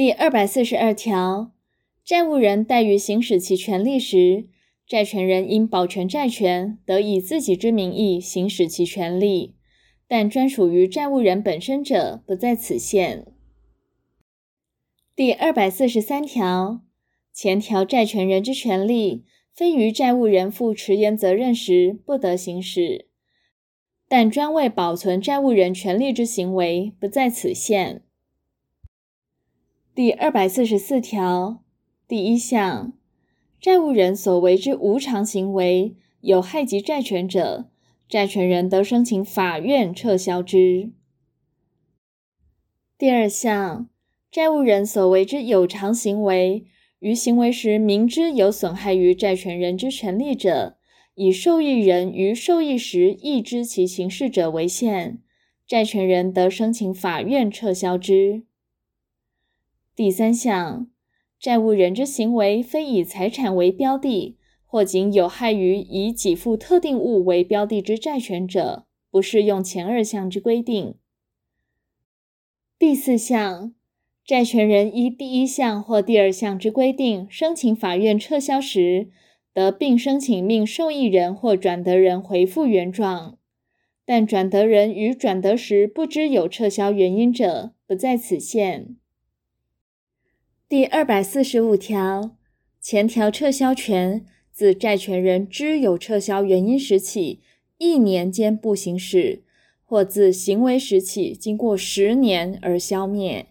第二百四十二条，债务人怠于行使其权利时，债权人应保全债权，得以自己之名义行使其权利，但专属于债务人本身者，不在此限。第二百四十三条，前条债权人之权利，非于债务人负迟延责任时，不得行使，但专为保存债务人权利之行为，不在此限。第二百四十四条第一项，债务人所为之无偿行为，有害及债权者，债权人得申请法院撤销之。第二项，债务人所为之有偿行为，于行为时明知有损害于债权人之权利者，以受益人于受益时亦知其行事者为限，债权人得申请法院撤销之。第三项，债务人之行为非以财产为标的，或仅有害于以给付特定物为标的之债权者，不适用前二项之规定。第四项，债权人依第一项或第二项之规定申请法院撤销时，得并申请命受益人或转得人回复原状，但转得人于转得时不知有撤销原因者，不在此限。第二百四十五条，前条撤销权自债权人知有撤销原因时起一年间不行使，或自行为时起经过十年而消灭。